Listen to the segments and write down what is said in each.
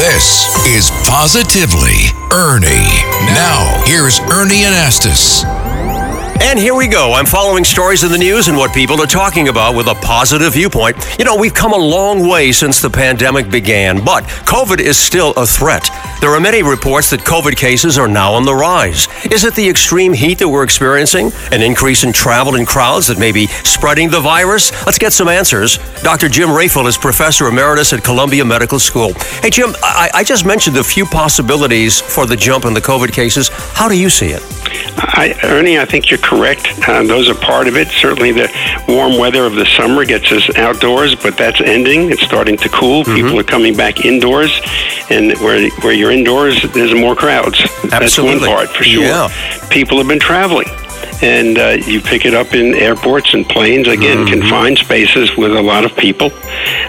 This is Positively Ernie. Now, here's Ernie Anastos. And here we go. I'm following stories in the news and what people are talking about with a positive viewpoint. You know, we've come a long way since the pandemic began, but COVID is still a threat. There are many reports that COVID cases are now on the rise. Is it the extreme heat that we're experiencing? An increase in travel and crowds that may be spreading the virus? Let's get some answers. Dr. Jim Rayfield is professor emeritus at Columbia Medical School. Hey, Jim, I, I just mentioned a few possibilities for the jump in the COVID cases. How do you see it? I, Ernie, I think you're correct. Uh, those are part of it. Certainly, the warm weather of the summer gets us outdoors, but that's ending. It's starting to cool. Mm-hmm. People are coming back indoors, and where where you're indoors, there's more crowds. Absolutely. That's one part for sure. Yeah. People have been traveling and uh, you pick it up in airports and planes. Again, mm-hmm. confined spaces with a lot of people.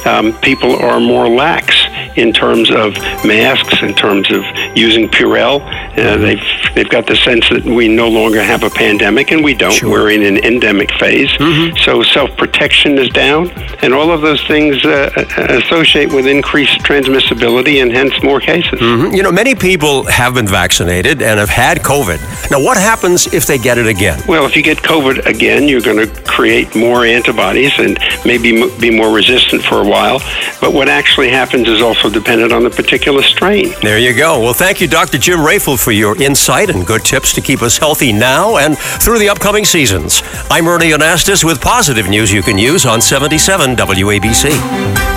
Um, people are more lax in terms of masks, in terms of using Purell. Uh, they've they've got the sense that we no longer have a pandemic, and we don't. Sure. We're in an endemic phase. Mm-hmm. So self protection is down, and all of those things uh, associate with increased transmissibility and hence more cases. Mm-hmm. You know, many people have been vaccinated and have had COVID. Now, what happens if they get it again? Well, if you get COVID again, you're going to create more antibodies and maybe be more resistant for a while. But what actually happens is also dependent on the particular strain. There you go. Well, thank you, Dr. Jim Rayfield, for your insight and good tips to keep us healthy now and through the upcoming seasons. I'm Ernie Anastos with positive news you can use on 77 WABC.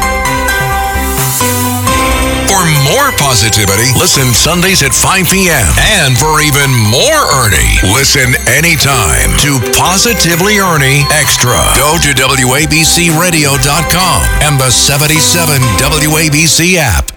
More positivity, listen Sundays at 5 p.m. And for even more Ernie, listen anytime to Positively Ernie Extra. Go to WABCRadio.com and the 77 WABC app.